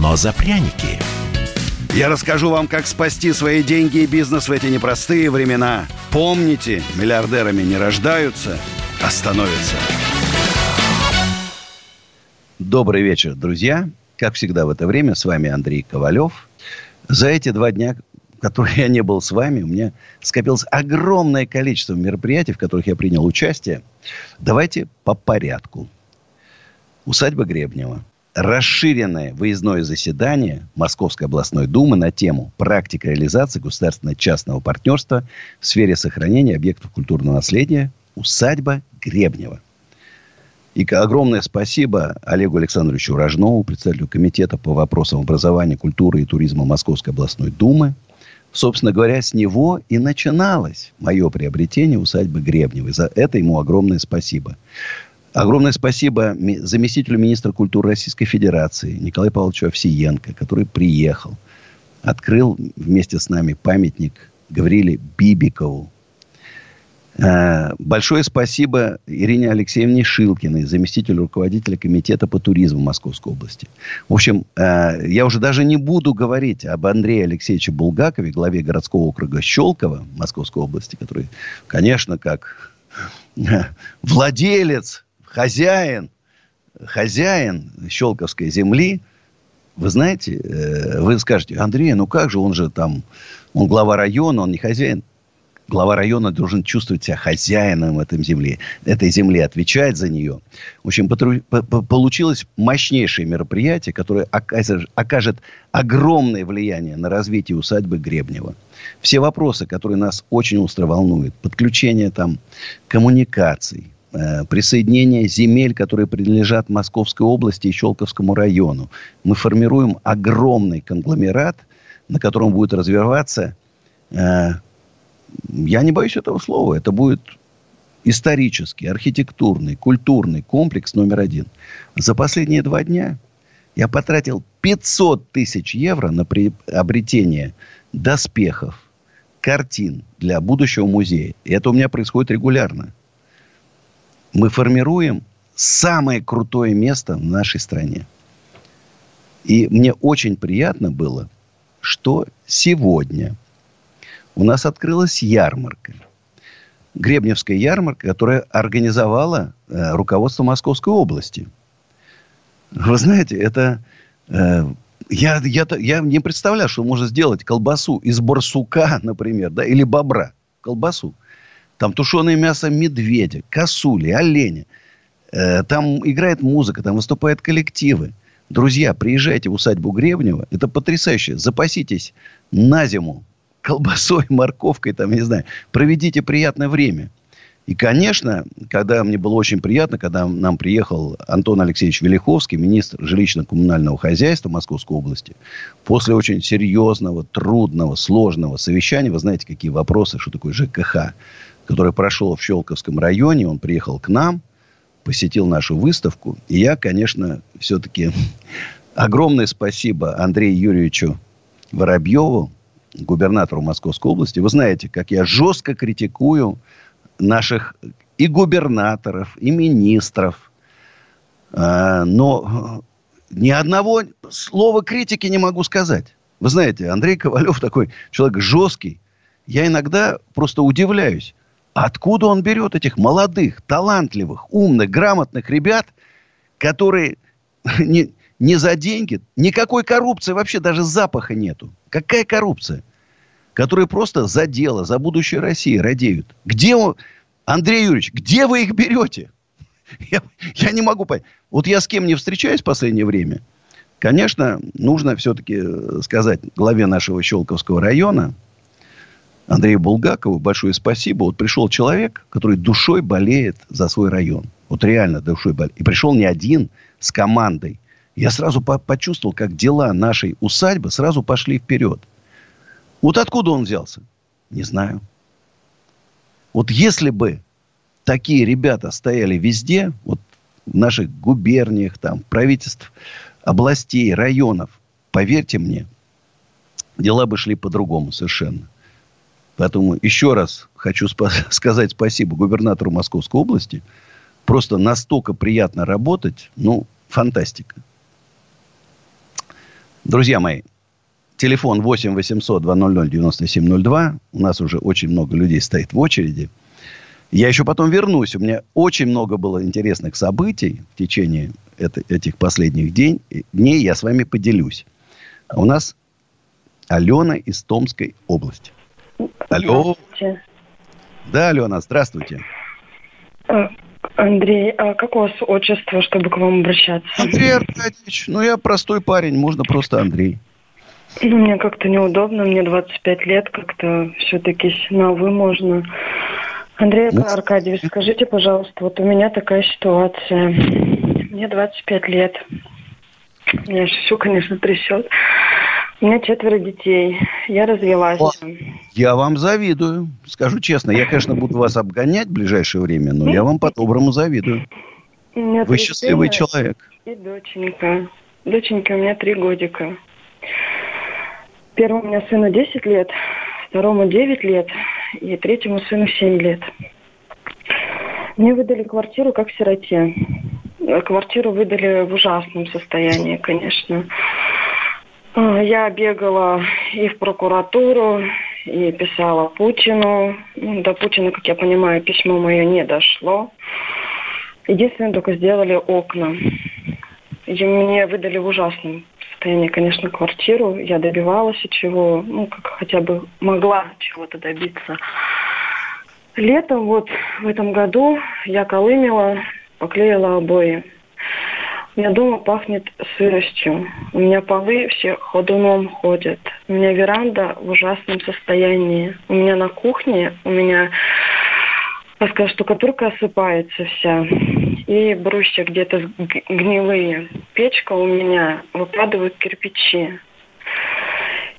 но за пряники. Я расскажу вам, как спасти свои деньги и бизнес в эти непростые времена. Помните, миллиардерами не рождаются, а становятся. Добрый вечер, друзья. Как всегда в это время, с вами Андрей Ковалев. За эти два дня, которые я не был с вами, у меня скопилось огромное количество мероприятий, в которых я принял участие. Давайте по порядку. Усадьба Гребнева. Расширенное выездное заседание Московской областной думы на тему «Практика реализации государственно-частного партнерства в сфере сохранения объектов культурного наследия. Усадьба Гребнева». И огромное спасибо Олегу Александровичу Рожнову, председателю комитета по вопросам образования, культуры и туризма Московской областной думы. Собственно говоря, с него и начиналось мое приобретение усадьбы Гребневой. За это ему огромное спасибо. Огромное спасибо заместителю министра культуры Российской Федерации Николаю Павловичу Овсиенко, который приехал, открыл вместе с нами памятник Гавриле Бибикову. Э, большое спасибо Ирине Алексеевне Шилкиной, заместителю руководителя комитета по туризму Московской области. В общем, э, я уже даже не буду говорить об Андрее Алексеевиче Булгакове, главе городского округа Щелково Московской области, который, конечно, как владелец хозяин, хозяин Щелковской земли, вы знаете, э, вы скажете, Андрей, ну как же, он же там, он глава района, он не хозяин. Глава района должен чувствовать себя хозяином этой земли, этой земли, отвечать за нее. В общем, получилось мощнейшее мероприятие, которое окажет огромное влияние на развитие усадьбы Гребнева. Все вопросы, которые нас очень остро волнуют, подключение там коммуникаций, присоединение земель, которые принадлежат Московской области и Щелковскому району. Мы формируем огромный конгломерат, на котором будет развиваться, э, я не боюсь этого слова, это будет исторический, архитектурный, культурный комплекс номер один. За последние два дня я потратил 500 тысяч евро на приобретение доспехов, картин для будущего музея. И это у меня происходит регулярно мы формируем самое крутое место в нашей стране. И мне очень приятно было, что сегодня у нас открылась ярмарка. Гребневская ярмарка, которая организовала э, руководство Московской области. Вы знаете, это... Э, я, я, я не представляю, что можно сделать колбасу из барсука, например, да, или бобра. Колбасу. Там тушеное мясо медведя, косули, оленя. Э, там играет музыка, там выступают коллективы. Друзья, приезжайте в усадьбу Гребнева. Это потрясающе. Запаситесь на зиму колбасой, морковкой, там, не знаю. Проведите приятное время. И, конечно, когда мне было очень приятно, когда нам приехал Антон Алексеевич Велиховский, министр жилищно-коммунального хозяйства Московской области, после очень серьезного, трудного, сложного совещания, вы знаете, какие вопросы, что такое ЖКХ, который прошел в Щелковском районе. Он приехал к нам, посетил нашу выставку. И я, конечно, все-таки огромное спасибо Андрею Юрьевичу Воробьеву, губернатору Московской области. Вы знаете, как я жестко критикую наших и губернаторов, и министров. А, но ни одного слова критики не могу сказать. Вы знаете, Андрей Ковалев такой человек жесткий. Я иногда просто удивляюсь. Откуда он берет этих молодых, талантливых, умных, грамотных ребят, которые не, не за деньги, никакой коррупции вообще даже запаха нету. Какая коррупция? Которые просто за дело, за будущее России радеют. Где он, Андрей Юрьевич, где вы их берете? Я, я не могу понять. Вот я с кем не встречаюсь в последнее время. Конечно, нужно все-таки э, сказать главе нашего Щелковского района, Андрею Булгакову большое спасибо. Вот пришел человек, который душой болеет за свой район. Вот реально душой болеет. И пришел не один с командой. я сразу по почувствовал, как дела нашей усадьбы сразу пошли вперед. Вот откуда он взялся? Не знаю. Вот если бы такие ребята стояли везде, вот в наших губерниях, там, правительств, областей, районов, поверьте мне, дела бы шли по-другому совершенно. Поэтому еще раз хочу спа- сказать спасибо губернатору Московской области. Просто настолько приятно работать. Ну, фантастика. Друзья мои, телефон 8 800 200 9702. У нас уже очень много людей стоит в очереди. Я еще потом вернусь. У меня очень много было интересных событий в течение это, этих последних день, дней. Я с вами поделюсь. А у нас Алена из Томской области. Алло. Да, Алена, здравствуйте. А, Андрей, а как у вас отчество, чтобы к вам обращаться? Андрей Аркадьевич. Ну, я простой парень, можно просто Андрей. Ну, мне как-то неудобно, мне 25 лет, как-то все-таки на «вы» можно. Андрей ну, Аркадьевич, скажите, пожалуйста, вот у меня такая ситуация. Мне 25 лет. Меня все, конечно, трясет. У меня четверо детей. Я развелась. О, я вам завидую. Скажу честно, я, конечно, буду вас обгонять в ближайшее время, но я вам по-доброму завидую. Вы счастливый человек. И доченька. Доченька у меня три годика. Первому у меня сыну 10 лет, второму 9 лет и третьему сыну 7 лет. Мне выдали квартиру как сироте. Квартиру выдали в ужасном состоянии, конечно. А, я бегала и в прокуратуру, и писала Путину. Ну, до Путина, как я понимаю, письмо мое не дошло. Единственное, только сделали окна. И мне выдали в ужасном состоянии, конечно, квартиру. Я добивалась чего, ну, как хотя бы могла чего-то добиться. Летом вот в этом году я колымила, поклеила обои. У меня дома пахнет сыростью. У меня полы все ходуном ходят. У меня веранда в ужасном состоянии. У меня на кухне, у меня такая штукатурка осыпается вся. И брусья где-то гнилые. Печка у меня, выпадают кирпичи.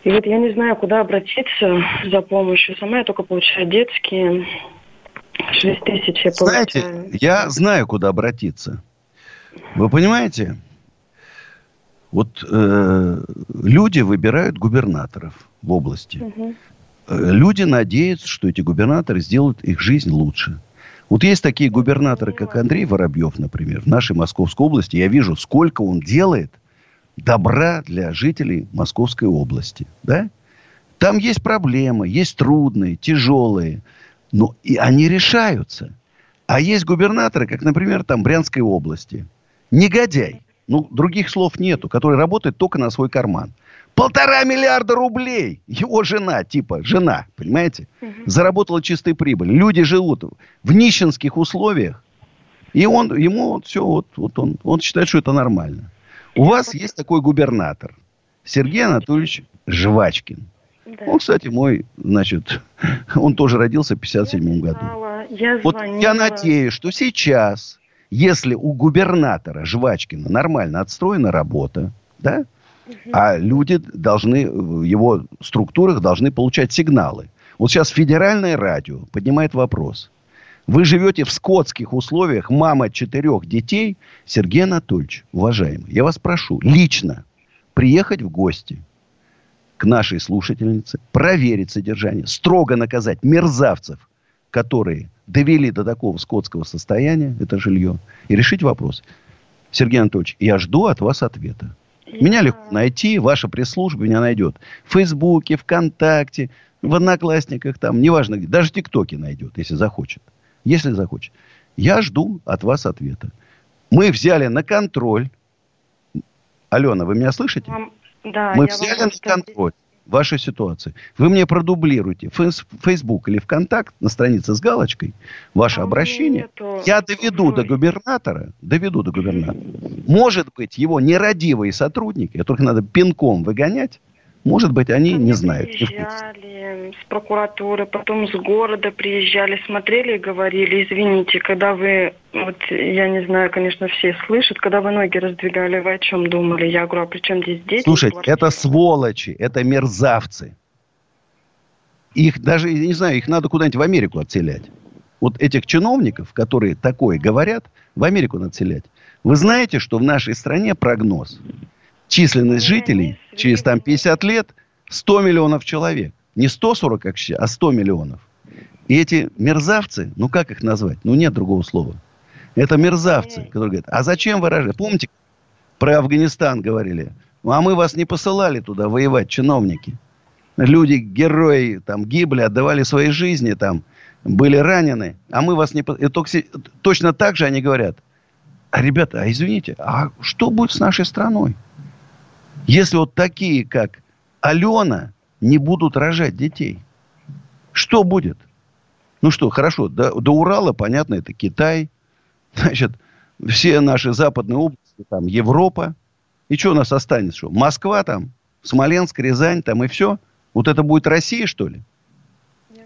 И вот я не знаю, куда обратиться за помощью. Сама я только получаю детские. 6 тысяч я получаю. Знаете, я знаю, куда обратиться. Вы понимаете? Вот э, люди выбирают губернаторов в области. Угу. Люди надеются, что эти губернаторы сделают их жизнь лучше. Вот есть такие губернаторы, как Андрей Воробьев, например, в нашей Московской области. Я вижу, сколько он делает добра для жителей Московской области. Да? Там есть проблемы, есть трудные, тяжелые, но и они решаются. А есть губернаторы, как, например, там Брянской области – негодяй, ну, других слов нету, который работает только на свой карман. Полтора миллиарда рублей. Его жена, типа, жена, понимаете, угу. заработала чистой прибыль. Люди живут в нищенских условиях. И он, ему вот все, вот, вот он, он считает, что это нормально. У вас есть такой губернатор. Сергей Анатольевич Жвачкин. Да. Он, кстати, мой, значит, он тоже родился в 57 году. Я вот я надеюсь, что сейчас если у губернатора Жвачкина нормально отстроена работа, да, а люди должны, в его структурах должны получать сигналы. Вот сейчас федеральное радио поднимает вопрос. Вы живете в скотских условиях, мама четырех детей. Сергей Анатольевич, уважаемый, я вас прошу лично приехать в гости к нашей слушательнице, проверить содержание, строго наказать мерзавцев, которые довели до такого скотского состояния это жилье и решить вопрос. Сергей Анатольевич, я жду от вас ответа. Меня легко найти, ваша пресс-служба меня найдет. В Фейсбуке, ВКонтакте, в Одноклассниках, там, неважно где. Даже ТикТоке найдет, если захочет. Если захочет. Я жду от вас ответа. Мы взяли на контроль. Алена, вы меня слышите? Да, Мы взяли на контроль вашей ситуации. Вы мне продублируете Facebook или ВКонтакт на странице с галочкой ваше а обращение. Нету... Я доведу до губернатора, доведу до губернатора. Может быть, его нерадивые сотрудники, которых надо пинком выгонять, Может быть, они, не знают. Приезжали с прокуратуры, потом с города приезжали, смотрели и говорили, извините, когда вы, вот я не знаю, конечно, все слышат, когда вы ноги раздвигали, вы о чем думали? Я говорю, а при чем здесь дети? Слушайте, это сволочи, это мерзавцы. Их даже, я не знаю, их надо куда-нибудь в Америку отселять. Вот этих чиновников, которые такое говорят, в Америку надо отселять. Вы знаете, что в нашей стране прогноз – численность жителей через там 50 лет 100 миллионов человек. Не 140, как сейчас, а 100 миллионов. И эти мерзавцы, ну как их назвать? Ну нет другого слова. Это мерзавцы, которые говорят, а зачем выражать? Помните, про Афганистан говорили. А мы вас не посылали туда воевать, чиновники. Люди, герои, там, гибли, отдавали свои жизни, там, были ранены. А мы вас не... И точно так же они говорят. А, ребята, а извините, а что будет с нашей страной? Если вот такие, как Алена, не будут рожать детей, что будет? Ну что, хорошо, до, до Урала, понятно, это Китай. Значит, все наши западные области, там, Европа. И что у нас останется? Что? Москва там, Смоленск, Рязань там и все? Вот это будет Россия, что ли?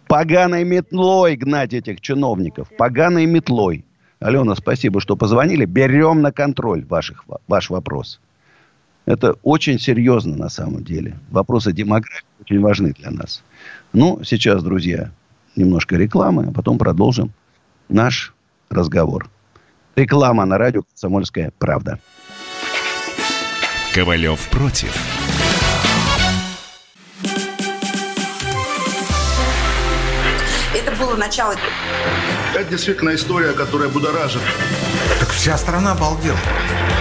Поганой метлой гнать этих чиновников. Поганой метлой. Алена, спасибо, что позвонили. Берем на контроль ваших, ваш вопрос. Это очень серьезно на самом деле. Вопросы демографии очень важны для нас. Ну, сейчас, друзья, немножко рекламы, а потом продолжим наш разговор. Реклама на радио «Комсомольская правда». Ковалев против. Это было начало. Это действительно история, которая будоражит. Так вся страна обалдела.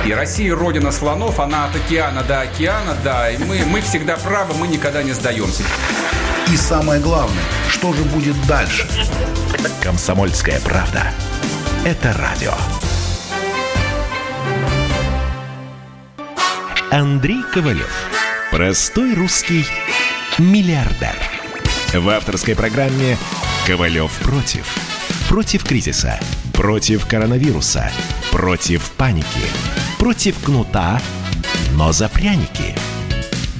И Россия родина слонов, она от океана до океана, да, и мы, мы всегда правы, мы никогда не сдаемся. И самое главное, что же будет дальше? Комсомольская правда. Это радио. Андрей Ковалев. Простой русский миллиардер. В авторской программе «Ковалев против». Против кризиса. Против коронавируса. Против паники против кнута, но за пряники.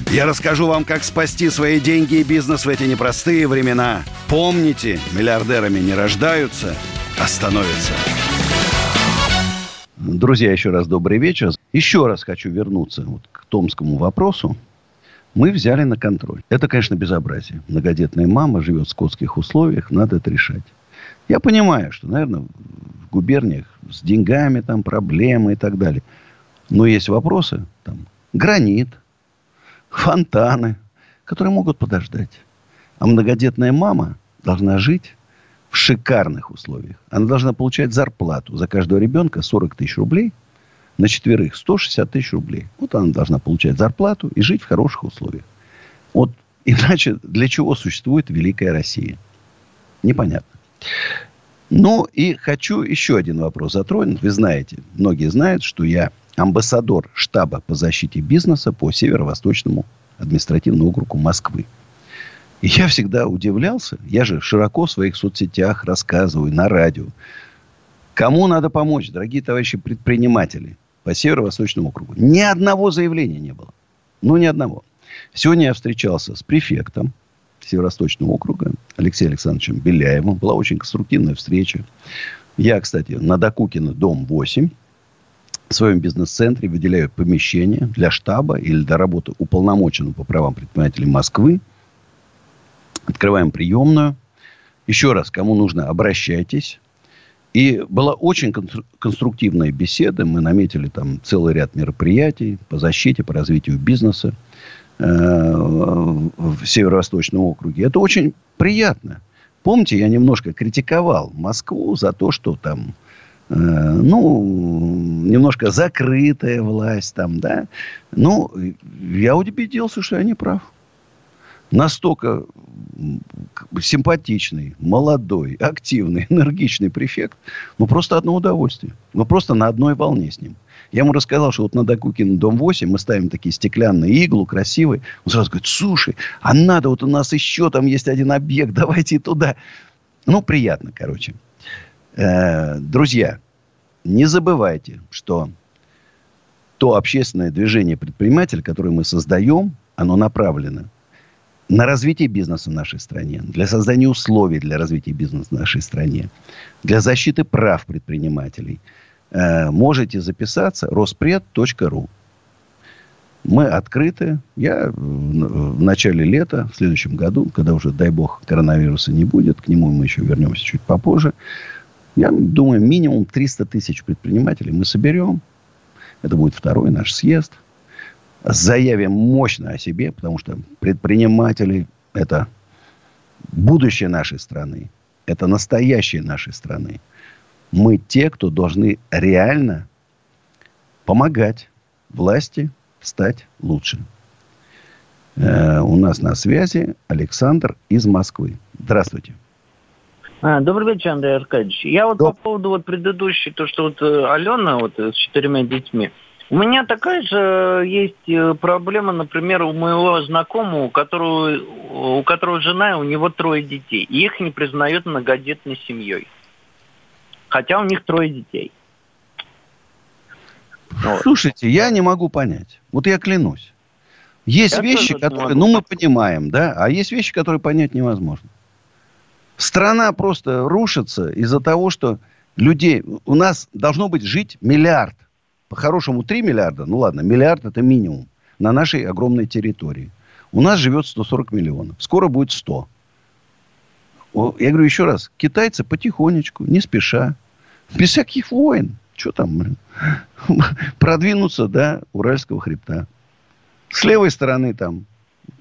Я расскажу вам, как спасти свои деньги и бизнес в эти непростые времена. Помните, миллиардерами не рождаются, а становятся. Друзья, еще раз добрый вечер. Еще раз хочу вернуться вот к томскому вопросу. Мы взяли на контроль. Это, конечно, безобразие. Многодетная мама живет в скотских условиях, надо это решать. Я понимаю, что, наверное, в губерниях с деньгами там проблемы и так далее – но есть вопросы, там, гранит, фонтаны, которые могут подождать. А многодетная мама должна жить в шикарных условиях. Она должна получать зарплату за каждого ребенка 40 тысяч рублей, на четверых 160 тысяч рублей. Вот она должна получать зарплату и жить в хороших условиях. Вот иначе для чего существует Великая Россия? Непонятно. Ну и хочу еще один вопрос затронуть. Вы знаете, многие знают, что я амбассадор штаба по защите бизнеса по Северо-Восточному административному округу Москвы. И я всегда удивлялся. Я же широко в своих соцсетях рассказываю, на радио. Кому надо помочь, дорогие товарищи предприниматели по Северо-Восточному округу? Ни одного заявления не было. Ну, ни одного. Сегодня я встречался с префектом Северо-Восточного округа Алексеем Александровичем Беляевым. Была очень конструктивная встреча. Я, кстати, на Докукина, дом 8 в своем бизнес-центре выделяю помещение для штаба или для работы уполномоченного по правам предпринимателей Москвы. Открываем приемную. Еще раз, кому нужно, обращайтесь. И была очень конструктивная беседа. Мы наметили там целый ряд мероприятий по защите, по развитию бизнеса э, в Северо-Восточном округе. Это очень приятно. Помните, я немножко критиковал Москву за то, что там ну, немножко закрытая власть там, да. Ну, я убедился, что я не прав. Настолько симпатичный, молодой, активный, энергичный префект. Ну, просто одно удовольствие. Мы просто на одной волне с ним. Я ему рассказал, что вот на Докукин дом 8 мы ставим такие стеклянные иглу, красивые. Он сразу говорит, слушай, а надо, вот у нас еще там есть один объект, давайте туда. Ну, приятно, короче. Э, друзья, не забывайте, что то общественное движение предприниматель, которое мы создаем, оно направлено на развитие бизнеса в нашей стране, для создания условий для развития бизнеса в нашей стране, для защиты прав предпринимателей, э, можете записаться роспред.ру. Мы открыты. Я в начале лета, в следующем году, когда уже, дай бог, коронавируса не будет, к нему мы еще вернемся чуть попозже, я думаю, минимум 300 тысяч предпринимателей мы соберем. Это будет второй наш съезд. Заявим мощно о себе, потому что предприниматели – это будущее нашей страны. Это настоящее нашей страны. Мы те, кто должны реально помогать власти стать лучше. Э, у нас на связи Александр из Москвы. Здравствуйте. А, добрый вечер, Андрей Аркадьевич. Я вот Доб... по поводу вот предыдущей, то, что вот э, Алена вот э, с четырьмя детьми. У меня такая же есть проблема, например, у моего знакомого, у которого, у которого жена, у него трое детей. И их не признают многодетной семьей. Хотя у них трое детей. Вот. Слушайте, я не могу понять. Вот я клянусь. Есть я вещи, которые, ну, мы понимаем, да, а есть вещи, которые понять невозможно. Страна просто рушится из-за того, что людей... У нас должно быть жить миллиард. По-хорошему 3 миллиарда, ну ладно, миллиард это минимум на нашей огромной территории. У нас живет 140 миллионов. Скоро будет 100. Я говорю еще раз, китайцы потихонечку, не спеша, без всяких войн, что там? Продвинуться до Уральского хребта. С левой стороны там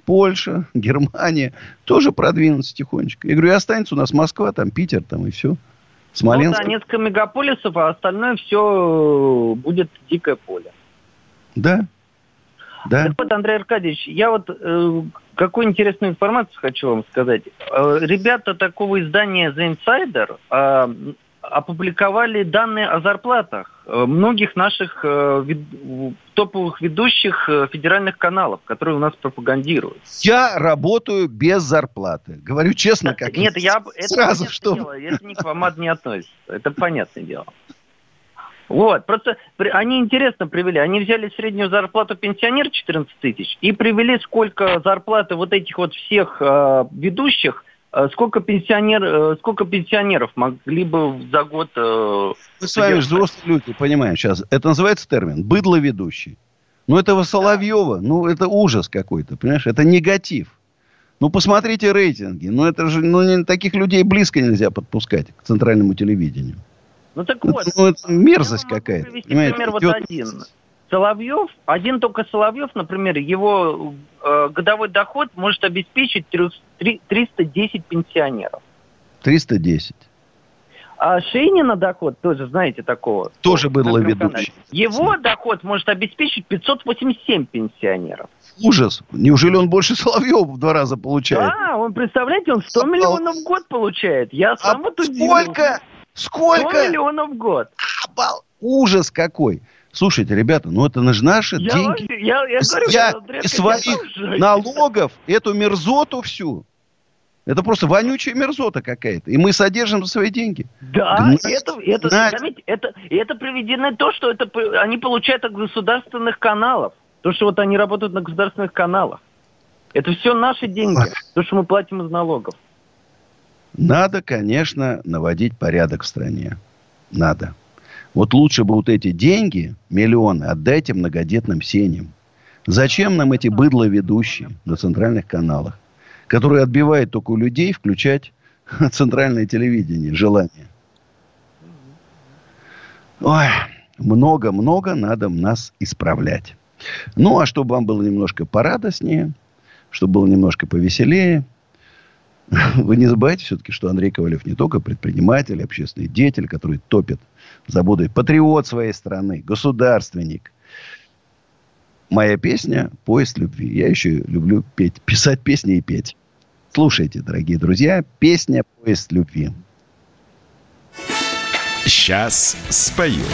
Польша, Германия. Тоже продвинуться тихонечко. Я говорю, и останется у нас Москва, там Питер, там и все. Смоленск. Ну да, несколько мегаполисов, а остальное все будет дикое поле. Да. Да. Так вот, Андрей Аркадьевич, я вот э, какую интересную информацию хочу вам сказать. Э, ребята такого издания The Insider э, опубликовали данные о зарплатах э, многих наших э, топовых ведущих э, федеральных каналов, которые у нас пропагандируют. Я работаю без зарплаты. Говорю честно, как Нет, я это сразу что. Дело, это ни к вам не относится. Это понятное дело. Вот, просто они интересно привели. Они взяли среднюю зарплату пенсионер 14 тысяч и привели, сколько зарплаты вот этих вот всех э, ведущих – сколько, пенсионер, э, сколько пенсионеров могли бы за год... Э, Мы с вами взрослые люди, понимаем сейчас. Это называется термин «быдло ведущий». Ну, этого Соловьева, ну, это ужас какой-то, понимаешь? Это негатив. Ну, посмотрите рейтинги. Ну, это же, ну, таких людей близко нельзя подпускать к центральному телевидению. Ну, так вот. Это, ну, это мерзость какая-то. Пример вот один. Соловьев, один только Соловьев, например, его э, годовой доход может обеспечить 310 пенсионеров. 310. А Шейнина доход, тоже знаете такого. Тоже был ведущий. Его доход может обеспечить 587 пенсионеров. Ужас. Неужели он больше Соловьева в два раза получает? Да, он, представляете, он 100 миллионов в год получает. Я а сам а вот Сколько? Сколько? 100 миллионов в год. Обал... Ужас какой. Слушайте, ребята, ну это же наши я деньги. Вообще, я, я, говорю, я из своих налогов эту мерзоту всю. Это просто вонючая мерзота какая-то. И мы содержим за свои деньги. Да, Гнать, это, это, заметьте, это, это приведено то, что это, они получают от государственных каналов. То, что вот они работают на государственных каналах. Это все наши деньги. Ах. То, что мы платим из налогов. Надо, конечно, наводить порядок в стране. Надо. Вот лучше бы вот эти деньги, миллионы, отдайте многодетным семьям. Зачем нам эти быдло-ведущие на центральных каналах, которые отбивают только у людей включать центральное телевидение, желание? Ой, много-много надо нас исправлять. Ну, а чтобы вам было немножко порадостнее, чтобы было немножко повеселее, вы не забывайте все-таки, что Андрей Ковалев не только предприниматель, общественный деятель, который топит забуду, патриот своей страны, государственник. Моя песня «Поезд любви». Я еще люблю петь, писать песни и петь. Слушайте, дорогие друзья, песня «Поезд любви». Сейчас спою.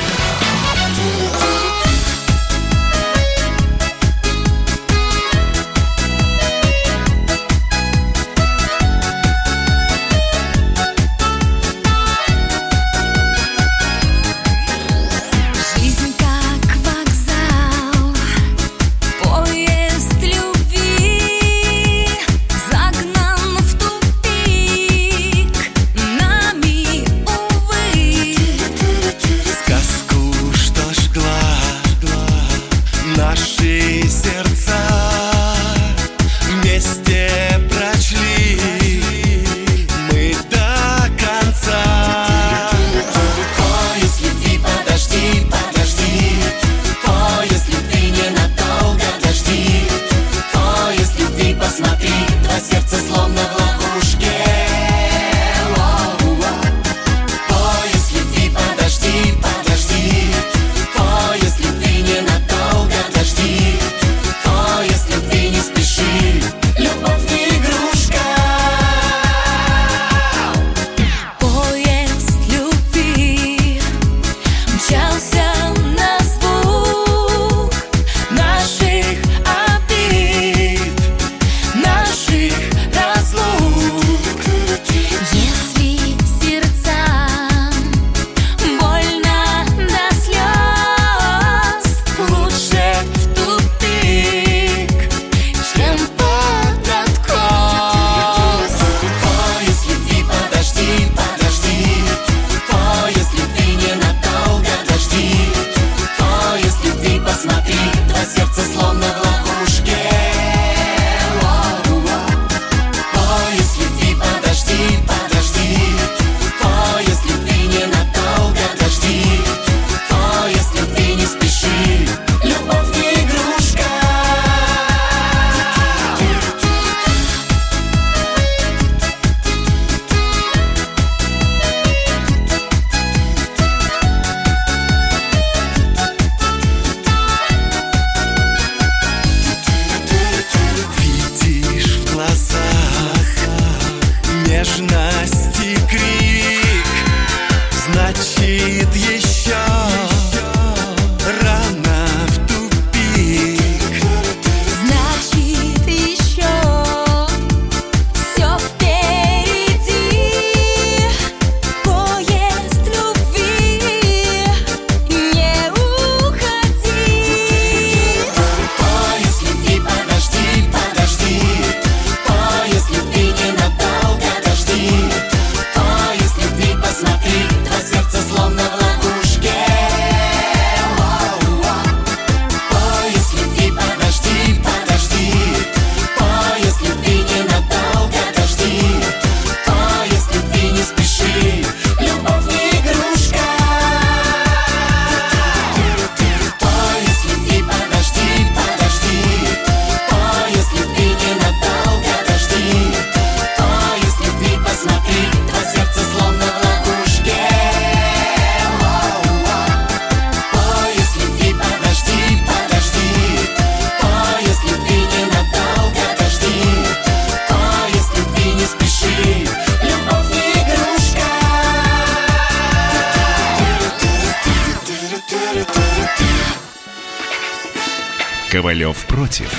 Ковалев против.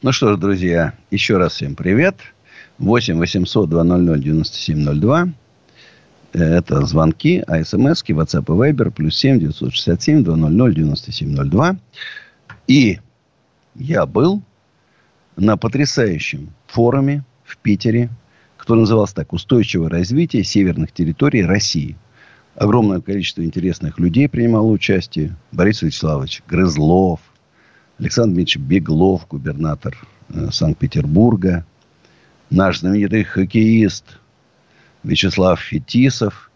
Ну что ж, друзья, еще раз всем привет. 8 800 200 9702. Это звонки, а смски, WhatsApp и Viber, плюс 7 967 200 9702. И я был на потрясающем форуме в Питере, который назывался так «Устойчивое развитие северных территорий России». Огромное количество интересных людей принимало участие. Борис Вячеславович Грызлов, Александр Дмитриевич Беглов, губернатор э, Санкт-Петербурга, наш знаменитый хоккеист Вячеслав Фетисов,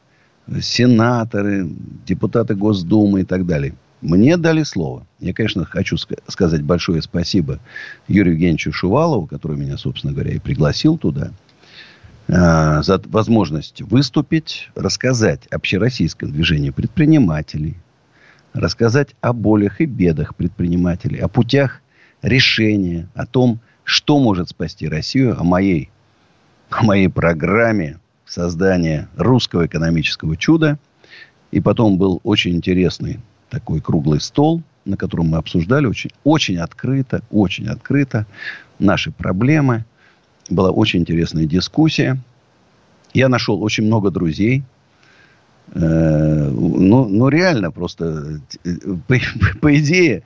сенаторы, депутаты Госдумы и так далее. Мне дали слово. Я, конечно, хочу сказать большое спасибо Юрию Евгеньевичу Шувалову, который меня, собственно говоря, и пригласил туда – Э, за возможность выступить, рассказать общероссийском движении предпринимателей, рассказать о болях и бедах предпринимателей, о путях решения, о том, что может спасти Россию, о моей, о моей программе создания русского экономического чуда. И потом был очень интересный такой круглый стол, на котором мы обсуждали очень, очень открыто, очень открыто наши проблемы – была очень интересная дискуссия. Я нашел очень много друзей. Э, ну, ну, реально, просто по, по идее,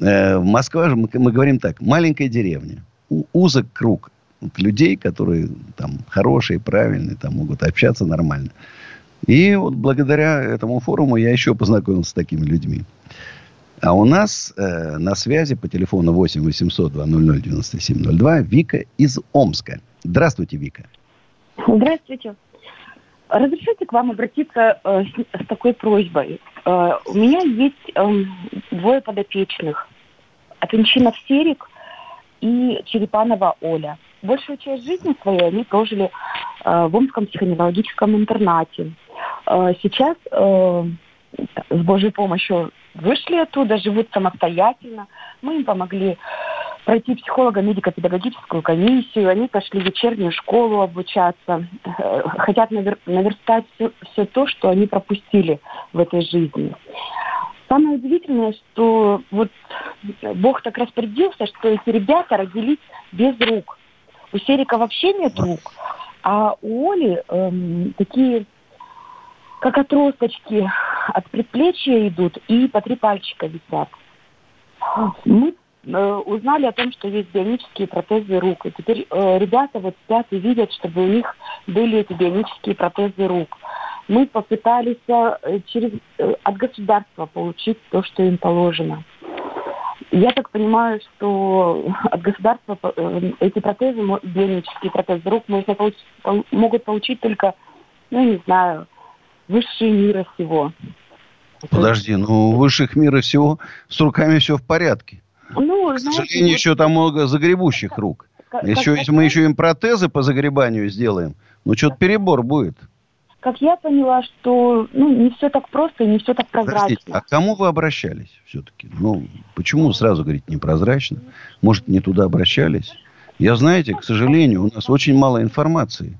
э, Москва же, мы, мы говорим так, маленькая деревня. Узок круг людей, которые там хорошие, правильные, там могут общаться нормально. И вот благодаря этому форуму я еще познакомился с такими людьми. А у нас э, на связи по телефону 8 800 200 9702 Вика из Омска. Здравствуйте, Вика. Здравствуйте. Разрешите к вам обратиться э, с, с такой просьбой. Э, у меня есть э, двое подопечных. Апенчинов Серик и Черепанова Оля. Большую часть жизни своей они прожили э, в Омском психоневрологическом интернате. Э, сейчас э, с Божьей помощью вышли оттуда, живут самостоятельно. Мы им помогли пройти психолого-медико-педагогическую комиссию, они пошли в вечернюю школу обучаться, э, хотят навер- наверстать все, все то, что они пропустили в этой жизни. Самое удивительное, что вот Бог так распорядился, что эти ребята родились без рук. У Серика вообще нет рук, а у Оли эм, такие как отросточки от предплечья идут и по три пальчика висят. Мы э, узнали о том, что есть бионические протезы рук. И теперь э, ребята вот спят и видят, чтобы у них были эти бионические протезы рук. Мы попытались э, через, э, от государства получить то, что им положено. Я так понимаю, что от государства э, эти протезы, бионические протезы рук можно получить, могут получить только, ну, не знаю, высшие мира всего. Подожди, ну высших мира всего с руками все в порядке. Ну, К сожалению, вот... еще там много загребущих рук. Как, еще, как, если мы еще им протезы по загребанию сделаем, ну что-то перебор будет. Как я поняла, что ну, не все так просто и не все так прозрачно. Простите, а к кому вы обращались все-таки? Ну, почему сразу говорить непрозрачно? Может, не туда обращались? Я, знаете, к сожалению, у нас очень мало информации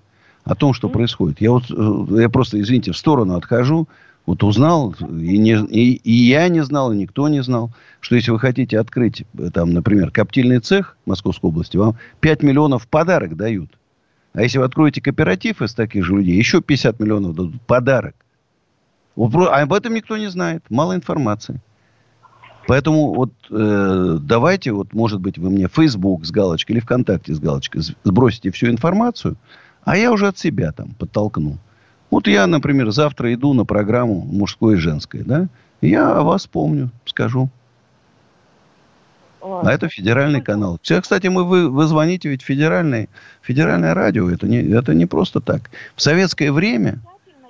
о том, что происходит. Я вот, э, я просто, извините, в сторону отхожу. Вот узнал, и, не, и, и я не знал, и никто не знал, что если вы хотите открыть, э, там, например, коптильный цех Московской области, вам 5 миллионов в подарок дают. А если вы откроете кооператив из таких же людей, еще 50 миллионов дадут подарок. А об этом никто не знает. Мало информации. Поэтому вот э, давайте, вот, может быть, вы мне Facebook с галочкой или ВКонтакте с галочкой сбросите всю информацию – а я уже от себя там подтолкну. Вот я, например, завтра иду на программу мужское и женское, да? я о вас помню, скажу. А это федеральный канал. Все, кстати, мы, вы, вы звоните ведь федеральное, федеральное радио. Это не, это не просто так. В советское время,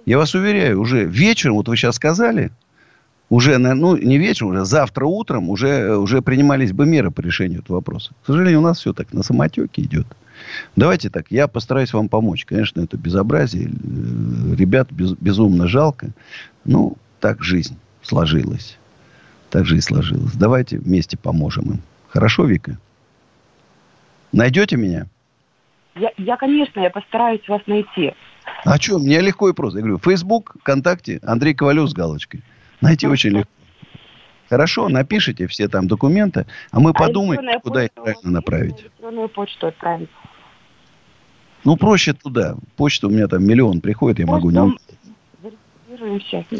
я вас уверяю, уже вечером, вот вы сейчас сказали, уже, ну, не вечером, уже завтра утром уже, уже принимались бы меры по решению этого вопроса. К сожалению, у нас все так на самотеке идет. Давайте так, я постараюсь вам помочь. Конечно, это безобразие. Э, ребят без, безумно жалко. Ну, так жизнь сложилась. Так жизнь сложилась. Давайте вместе поможем им. Хорошо, Вика? Найдете меня? Я, я, конечно, я постараюсь вас найти. А что, мне легко и просто. Я говорю, Facebook, ВКонтакте, Андрей Ковалев с галочкой. Найти очень легко. Хорошо, напишите все там документы, а мы А подумаем, куда их правильно направить. электронную почту отправить. Ну, проще туда. Почта у меня там миллион приходит, я могу не...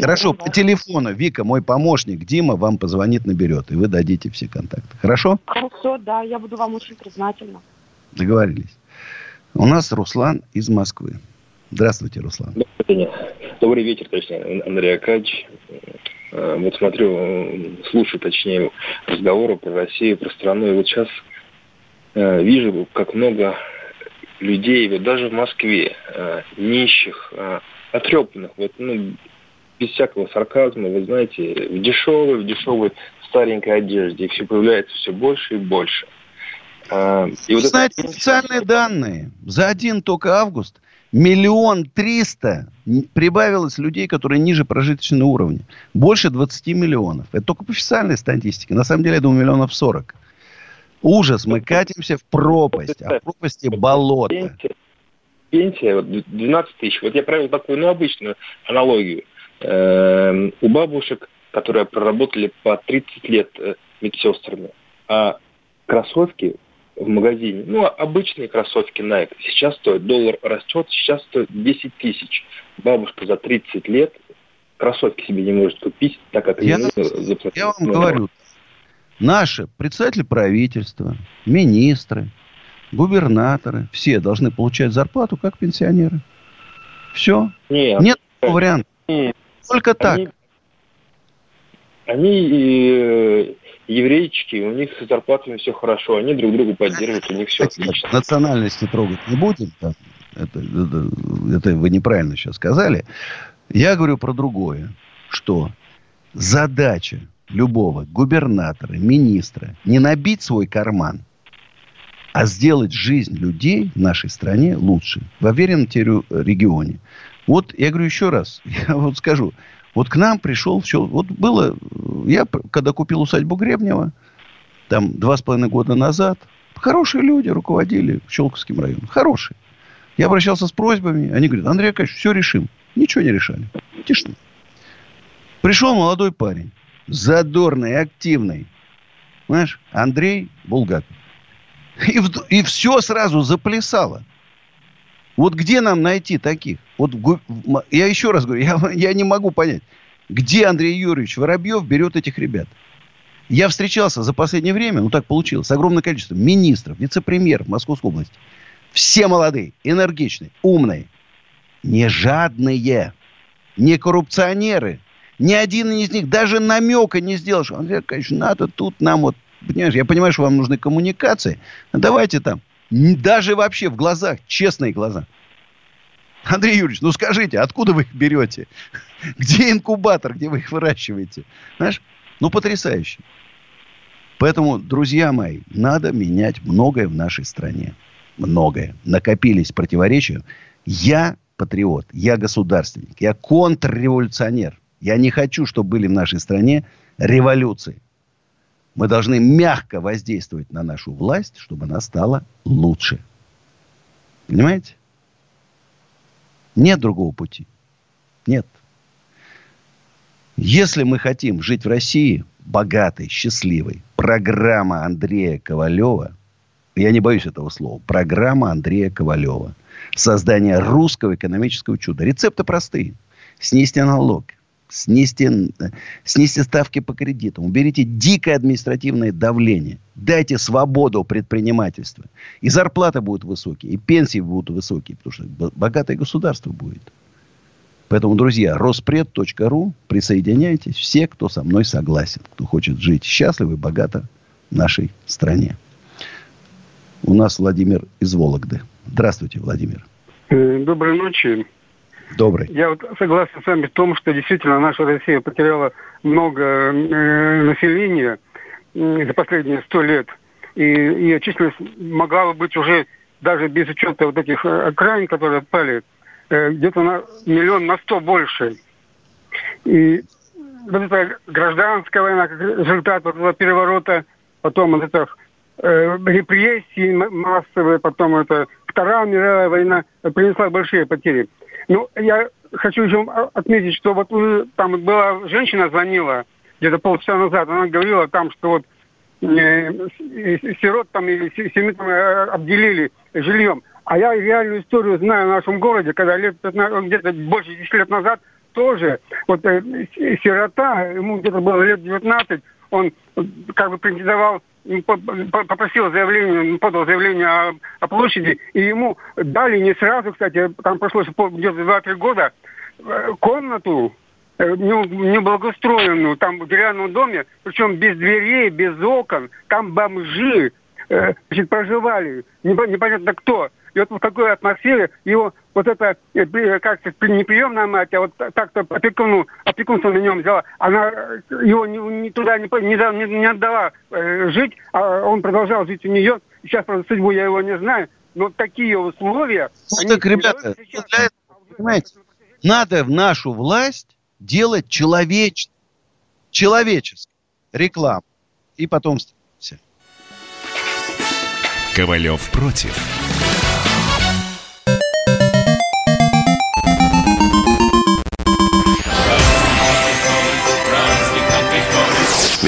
Хорошо, по телефону Вика, мой помощник Дима, вам позвонит, наберет, и вы дадите все контакты. Хорошо? Хорошо, да, я буду вам очень признательна. Договорились. У нас Руслан из Москвы. Здравствуйте, Руслан. Добрый вечер, точнее, Андрей Акадьевич. Э, Вот смотрю, слушаю, точнее, разговоры про Россию, про страну. И вот сейчас э, вижу, как много людей, вот даже в Москве, э, нищих, э, отрепанных, вот, ну, без всякого сарказма, вы знаете, в дешевой, в дешевой старенькой одежде. Их все появляется все больше и больше. Э, И вот это- Знаете, официальные данные. За один только август миллион триста прибавилось людей, которые ниже прожиточного уровня. Больше 20 миллионов. Это только по официальной статистике. На самом деле, я думаю, миллионов 40. Ужас, мы катимся в пропасть, а в пропасти болото. Пенсия, пенсия вот 12 тысяч. Вот я провел такую, ну, обычную аналогию. Эм, у бабушек, которые проработали по 30 лет э, медсестрами, а кроссовки в магазине, ну, обычные кроссовки Nike, сейчас стоят, доллар растет, сейчас стоит 10 тысяч. Бабушка за 30 лет кроссовки себе не может купить, так как Я- нужно заплатить. Я вам Ну, говорю, наши председатели правительства, министры, губернаторы, все должны получать зарплату, как пенсионеры. Все. Нет, Нет варианта. Нет. Только так. Они, они э, еврейчики, у них с зарплатами все хорошо, они друг друга поддерживают, у них все отлично. Национальности трогать не будем. Это, это- это вы неправильно сейчас сказали. Я говорю про другое. Что задача любого губернатора, министра не набить свой карман, а сделать жизнь людей в нашей стране лучше. В уверенном терю- регионе. Вот я говорю еще раз. Я вот скажу. Вот к нам пришел все. Вот было... Я, п- когда купил усадьбу Гребнева, там два с половиной года назад, хорошие люди руководили Щелковским районом. Хорошие. Я обращался с просьбами. Они говорят, Андрей Аркадьевич, все решим. Ничего не решали. Тишина. Пришел молодой парень. Задорный, активный. Знаешь, Андрей Булгаков. И, и все сразу заплясало. Вот где нам найти таких? Вот я еще раз говорю, я, я не могу понять, где Андрей Юрьевич Воробьев берет этих ребят. Я встречался за последнее время, ну так получилось, с огромным количеством министров, вице-премьеров Московской области. Все молодые, энергичные, умные, не жадные, не коррупционеры. Ни один из них даже намека не сделал, что Андрей Аркадьевич, надо тут нам вот, понимаешь, я понимаю, что вам нужны коммуникации, но давайте там, даже вообще в глазах, честные глаза. Андрей Юрьевич, ну скажите, откуда вы их берете? Где инкубатор, где вы их выращиваете? Знаешь, ну потрясающе. Поэтому, друзья мои, надо менять многое в нашей стране. Многое. Накопились противоречия. Я патриот, я государственник, я контрреволюционер. Я не хочу, чтобы были в нашей стране революции. Мы должны мягко воздействовать на нашу власть, чтобы она стала лучше. Понимаете? Нет другого пути. Нет. Если мы хотим жить в России богатой, счастливой, программа Андрея Ковалева, я не боюсь этого слова, программа Андрея Ковалева, создание русского экономического чуда. Рецепты простые. Снести налог, э, снести ставки по кредитам, уберите дикое административное давление, дайте свободу предпринимательства. И зарплаты будут высокие, и пенсии будут высокие, потому что бо- богатое государство будет. Поэтому, друзья, роспред.ру, присоединяйтесь. Все, кто со мной согласен, кто хочет жить счастливо и богато в нашей стране. У нас Владимир из Вологды. Здравствуйте, Владимир. Э, Доброй ночи. Добрый. Я вот согласен с вами в том, что действительно наша Россия потеряла много э, населения э, за последние сто лет. И ее численность могла бы быть уже даже без учета вот этих э, окраин, которые отпали, э, где-то на миллион на сто больше. И вот эта гражданская война, как результат вот этого переворота, потом вот это э, репрессии массовые, потом это Вторая мировая война принесла большие потери. Ну, я хочу еще отметить, что вот там была женщина звонила, где-то полчаса назад, она говорила там, что вот э, сирот там или семьи там э, обделили жильем. А я реальную историю знаю в нашем городе, когда лет 15, где-то больше 10 лет назад тоже вот э, сирота, ему где-то было лет 19, он как бы претендовал попросил заявление, подал заявление о, о площади, и ему дали не сразу, кстати, там прошло где-то 2-3 года, э, комнату э, неблагоустроенную, там в деревянном доме, причем без дверей, без окон, там бомжи, э, значит, проживали, непонятно кто. И вот в такой атмосфере его вот это, э, э, как сказать, не приемная мать, а вот так-то опекуну, опекунство на нем взяла, она э, его не, не туда не, не, не отдала э, жить, а он продолжал жить у нее. Сейчас, правда, судьбу я его не знаю, но такие условия... Ну, так, ребята, ну, для этого, понимаете, надо в нашу власть делать человеч... человеческий рекламу. И потом встретимся. Ковалев против.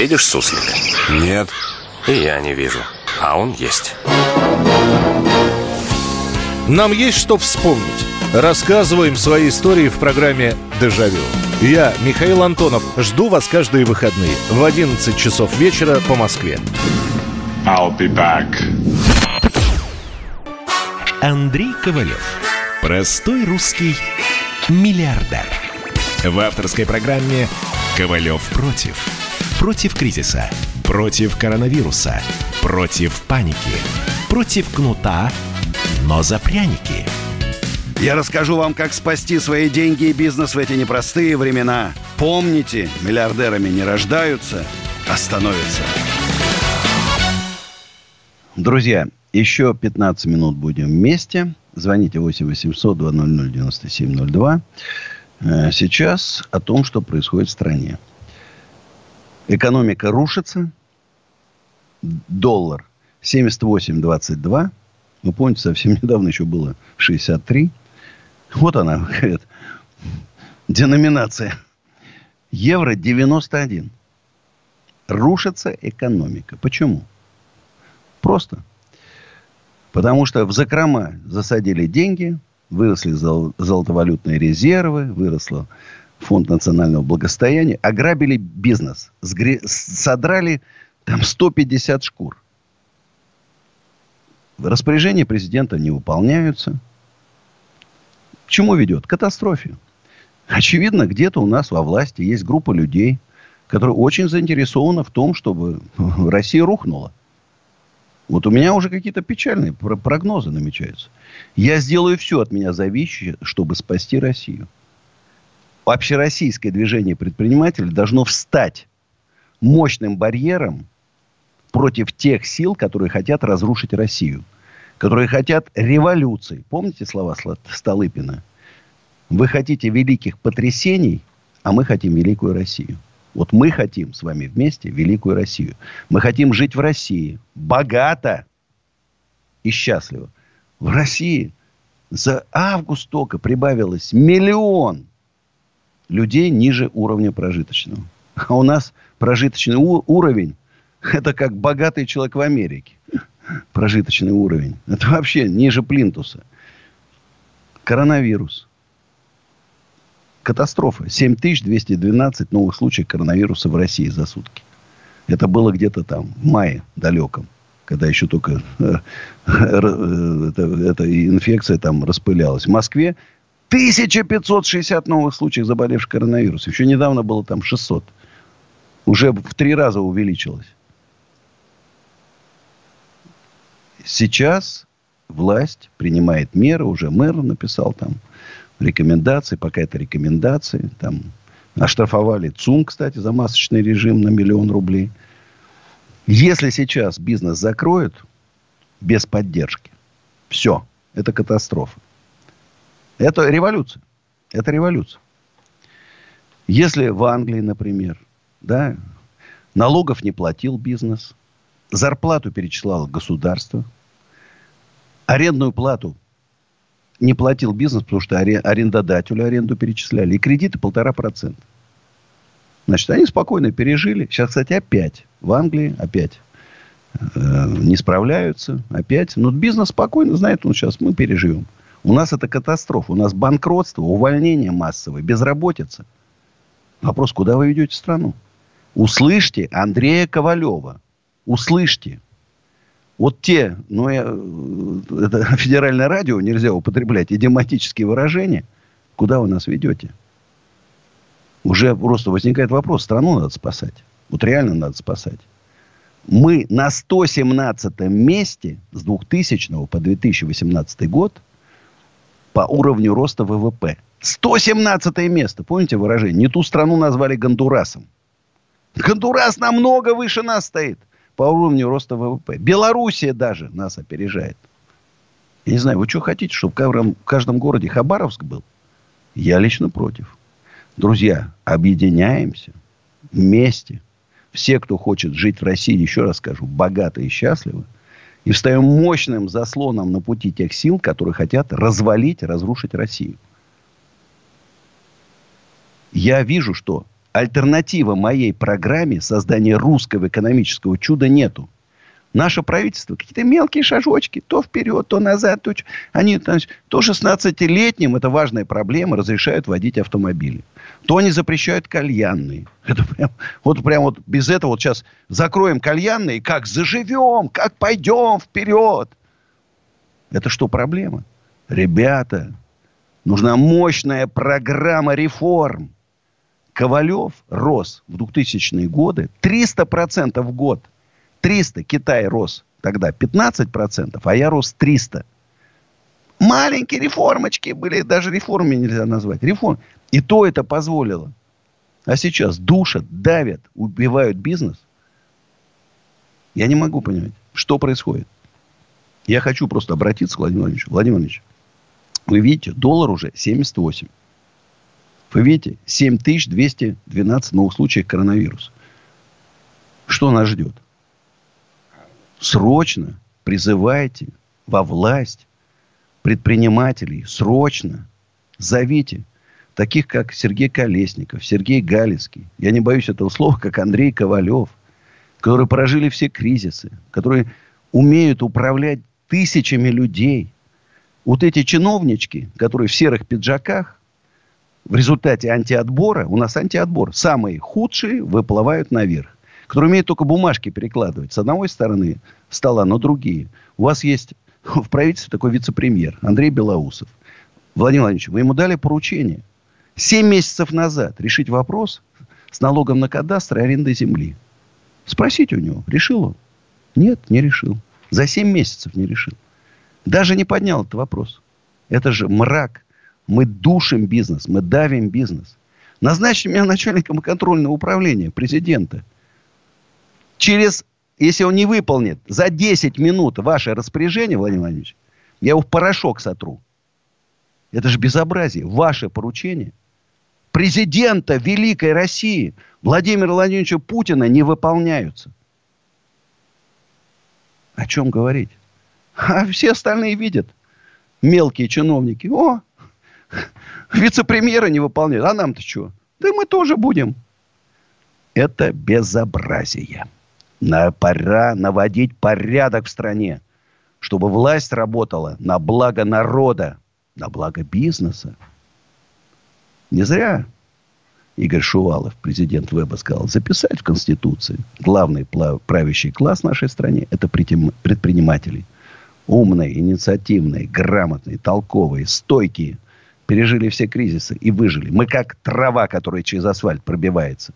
Видишь суслика? Нет. И я не вижу. А он есть. Нам есть что вспомнить. Рассказываем свои истории в программе «Дежавю». Я, Михаил Антонов, жду вас каждые выходные в 11 часов вечера по Москве. I'll be back. Андрей Ковалев. Простой русский миллиардер. В авторской программе «Ковалев против». Против кризиса. Против коронавируса. Против паники. Против кнута, но за пряники. Я расскажу вам, как спасти свои деньги и бизнес в эти непростые времена. Помните, миллиардерами не рождаются, а становятся. Друзья, еще 15 минут будем вместе. Звоните 8 800 200 9702. Сейчас о том, что происходит в стране. Экономика рушится. Доллар 78,22. Вы помните, совсем недавно еще было 63. Вот она, говорит, деноминация. Евро 91. Рушится экономика. Почему? Просто. Потому что в закрома засадили деньги, выросли зол- золотовалютные резервы, выросло фонд национального благосостояния, ограбили бизнес, сгре... содрали там 150 шкур. Распоряжения президента не выполняются. К чему ведет? К катастрофе. Очевидно, где-то у нас во власти есть группа людей, которые очень заинтересованы в том, чтобы Россия рухнула. Вот у меня уже какие-то печальные прогнозы намечаются. Я сделаю все от меня зависящее, чтобы спасти Россию общероссийское движение предпринимателей должно встать мощным барьером против тех сил, которые хотят разрушить Россию, которые хотят революции. Помните слова Столыпина? Вы хотите великих потрясений, а мы хотим великую Россию. Вот мы хотим с вами вместе великую Россию. Мы хотим жить в России богато и счастливо. В России за август только прибавилось миллион людей ниже уровня прожиточного. А у нас прожиточный уровень – это как богатый человек в Америке. Прожиточный уровень. Это вообще ниже плинтуса. Коронавирус. Катастрофа. 7212 новых случаев коронавируса в России за сутки. Это было где-то там, в мае далеком, когда еще только э, э, эта инфекция там распылялась. В Москве 1560 новых случаев заболевших коронавирусом. Еще недавно было там 600. Уже в три раза увеличилось. Сейчас власть принимает меры. Уже мэр написал там рекомендации. Пока это рекомендации. Там оштрафовали ЦУМ, кстати, за масочный режим на миллион рублей. Если сейчас бизнес закроют без поддержки, все, это катастрофа. Это революция. Это революция. Если в Англии, например, да, налогов не платил бизнес, зарплату перечисляло государство, арендную плату не платил бизнес, потому что арендодателю аренду перечисляли, и кредиты полтора процента. Значит, они спокойно пережили. Сейчас, кстати, опять в Англии, опять э, не справляются. Опять. Но бизнес спокойно знает, ну, сейчас мы переживем. У нас это катастрофа. У нас банкротство, увольнение массовое, безработица. Вопрос, куда вы ведете страну? Услышьте Андрея Ковалева. Услышьте. Вот те, ну, я, э, это федеральное радио, нельзя употреблять идиоматические выражения. Куда вы нас ведете? Уже просто возникает вопрос, страну надо спасать. Вот реально надо спасать. Мы на 117 месте с 2000 по 2018 год по уровню роста ВВП. 117 место. Помните выражение? Не ту страну назвали Гондурасом. Гондурас намного выше нас стоит по уровню роста ВВП. Белоруссия даже нас опережает. Я не знаю, вы что хотите, чтобы в каждом городе Хабаровск был? Я лично против. Друзья, объединяемся вместе. Все, кто хочет жить в России, еще раз скажу, богато и счастливо. И встаем мощным заслоном на пути тех сил, которые хотят развалить, разрушить Россию. Я вижу, что альтернатива моей программе создания русского экономического чуда нету. Наше правительство какие-то мелкие шажочки, то вперед, то назад. То, они то, то 16-летним, это важная проблема, разрешают водить автомобили. То они запрещают кальянные. Это прям, вот прям вот без этого вот сейчас закроем кальянные, как заживем, как пойдем вперед. Это что, проблема? Ребята, нужна мощная программа реформ. Ковалев рос в 2000-е годы 300% в год. 300. Китай рос тогда 15%, а я рос 300. Маленькие реформочки были, даже реформами нельзя назвать. Реформ. И то это позволило. А сейчас душат, давят, убивают бизнес. Я не могу понять, что происходит. Я хочу просто обратиться к Владимиру Владимировичу. Владимир Владимирович, вы видите, доллар уже 78. Вы видите, 7212 новых случаев коронавируса. Что нас ждет? Срочно призывайте во власть предпринимателей. Срочно зовите таких, как Сергей Колесников, Сергей Галицкий. Я не боюсь этого слова, как Андрей Ковалев. Которые прожили все кризисы. Которые умеют управлять тысячами людей. Вот эти чиновнички, которые в серых пиджаках, в результате антиотбора, у нас антиотбор, самые худшие выплывают наверх, которые умеют только бумажки перекладывать с одной стороны стола на другие. У вас есть в правительстве такой вице-премьер Андрей Белоусов. Владимир Владимирович, вы ему дали поручение семь месяцев назад решить вопрос с налогом на кадастр и арендой земли. Спросите у него, решил он? Нет, не решил. За семь месяцев не решил. Даже не поднял этот вопрос. Это же мрак. Мы душим бизнес, мы давим бизнес. Назначьте меня начальником контрольного управления президента. Через, если он не выполнит за 10 минут ваше распоряжение, Владимир Владимирович, я его в порошок сотру. Это же безобразие. Ваше поручение. Президента Великой России Владимира Владимировича Путина не выполняются. О чем говорить? А все остальные видят. Мелкие чиновники. О, Вице-премьера не выполняют. А нам-то что? Да мы тоже будем. Это безобразие. Пора наводить порядок в стране, чтобы власть работала на благо народа, на благо бизнеса. Не зря Игорь Шувалов, президент Веба, сказал, записать в Конституции главный правящий класс нашей стране – это предприниматели. Умные, инициативные, грамотные, толковые, стойкие – пережили все кризисы и выжили. Мы как трава, которая через асфальт пробивается.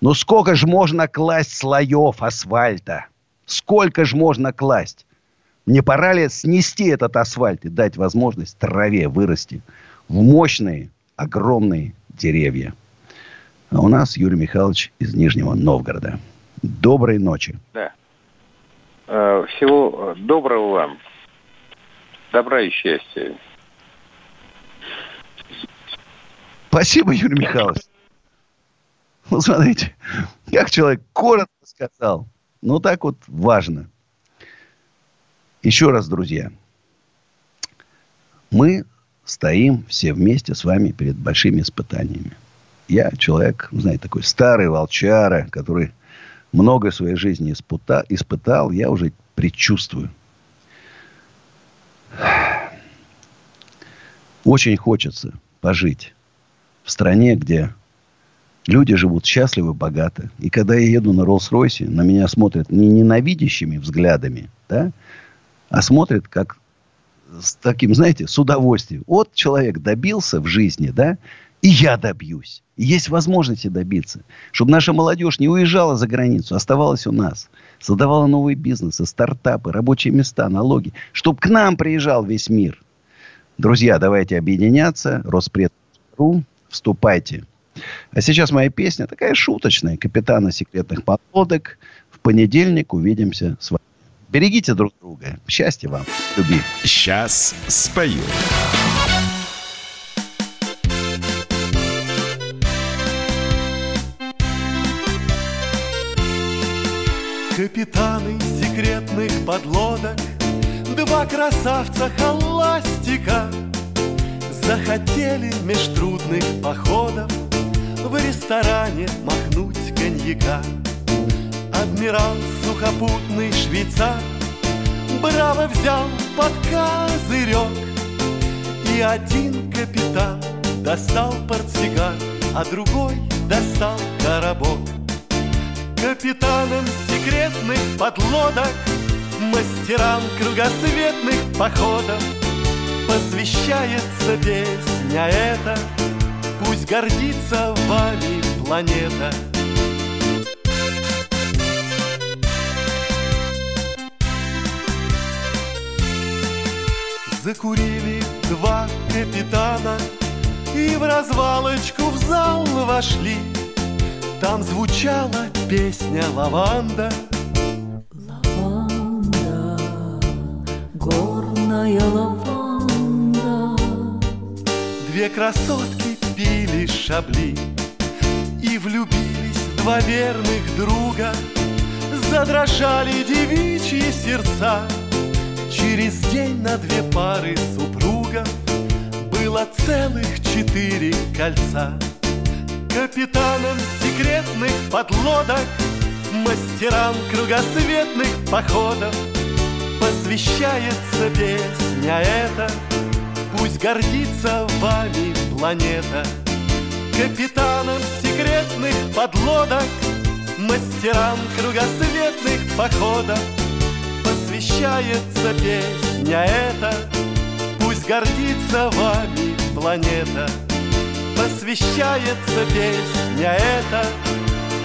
Но сколько же можно класть слоев асфальта? Сколько же можно класть? Не пора ли снести этот асфальт и дать возможность траве вырасти в мощные, огромные деревья? А у нас Юрий Михайлович из Нижнего Новгорода. Доброй ночи. Да. Э, всего доброго вам. Добра и счастья. Спасибо, Юрий Михайлович. Ну, смотрите, как человек коротко сказал. Ну, так вот важно. Еще раз, друзья. Мы стоим все вместе с вами перед большими испытаниями. Я человек, знаете, такой старый волчара, который много своей жизни испыта, испытал, я уже предчувствую. Очень хочется пожить в стране, где люди живут счастливо, богато. И когда я еду на Роллс-Ройсе, на меня смотрят не ненавидящими взглядами, да, а смотрят как с таким, знаете, с удовольствием. Вот человек добился в жизни, да, и я добьюсь. И есть возможности добиться. Чтобы наша молодежь не уезжала за границу, оставалась у нас. Создавала новые бизнесы, стартапы, рабочие места, налоги. Чтобы к нам приезжал весь мир. Друзья, давайте объединяться. Роспред.ру. Вступайте. А сейчас моя песня такая шуточная. Капитана секретных подлодок. В понедельник увидимся с вами. Берегите друг друга. Счастья вам. Люби. Сейчас спою. Капитаны секретных подлодок Два красавца холастика Захотели меж трудных походов В ресторане махнуть коньяка. Адмирал сухопутный швейцар Браво взял под козырек. И один капитан достал портсигар А другой достал коробок. Капитанам секретных подлодок Мастерам кругосветных походов Посвящается песня эта гордится вами планета. Закурили два капитана И в развалочку в зал вошли. Там звучала песня «Лаванда» горная лаванда. Две красотки пили шабли И влюбились два верных друга. Задрожали девичьи сердца. Через день на две пары супругов Было целых четыре кольца. Капитанам секретных подлодок Мастерам кругосветных походов Посвящается песня эта Пусть гордится вами планета. Капитанам секретных подлодок Мастерам кругосветных походов Посвящается песня эта. Пусть гордится вами планета. Посвящается песня эта.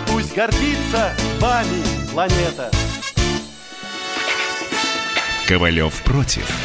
Пусть гордится вами планета. Ковалев против.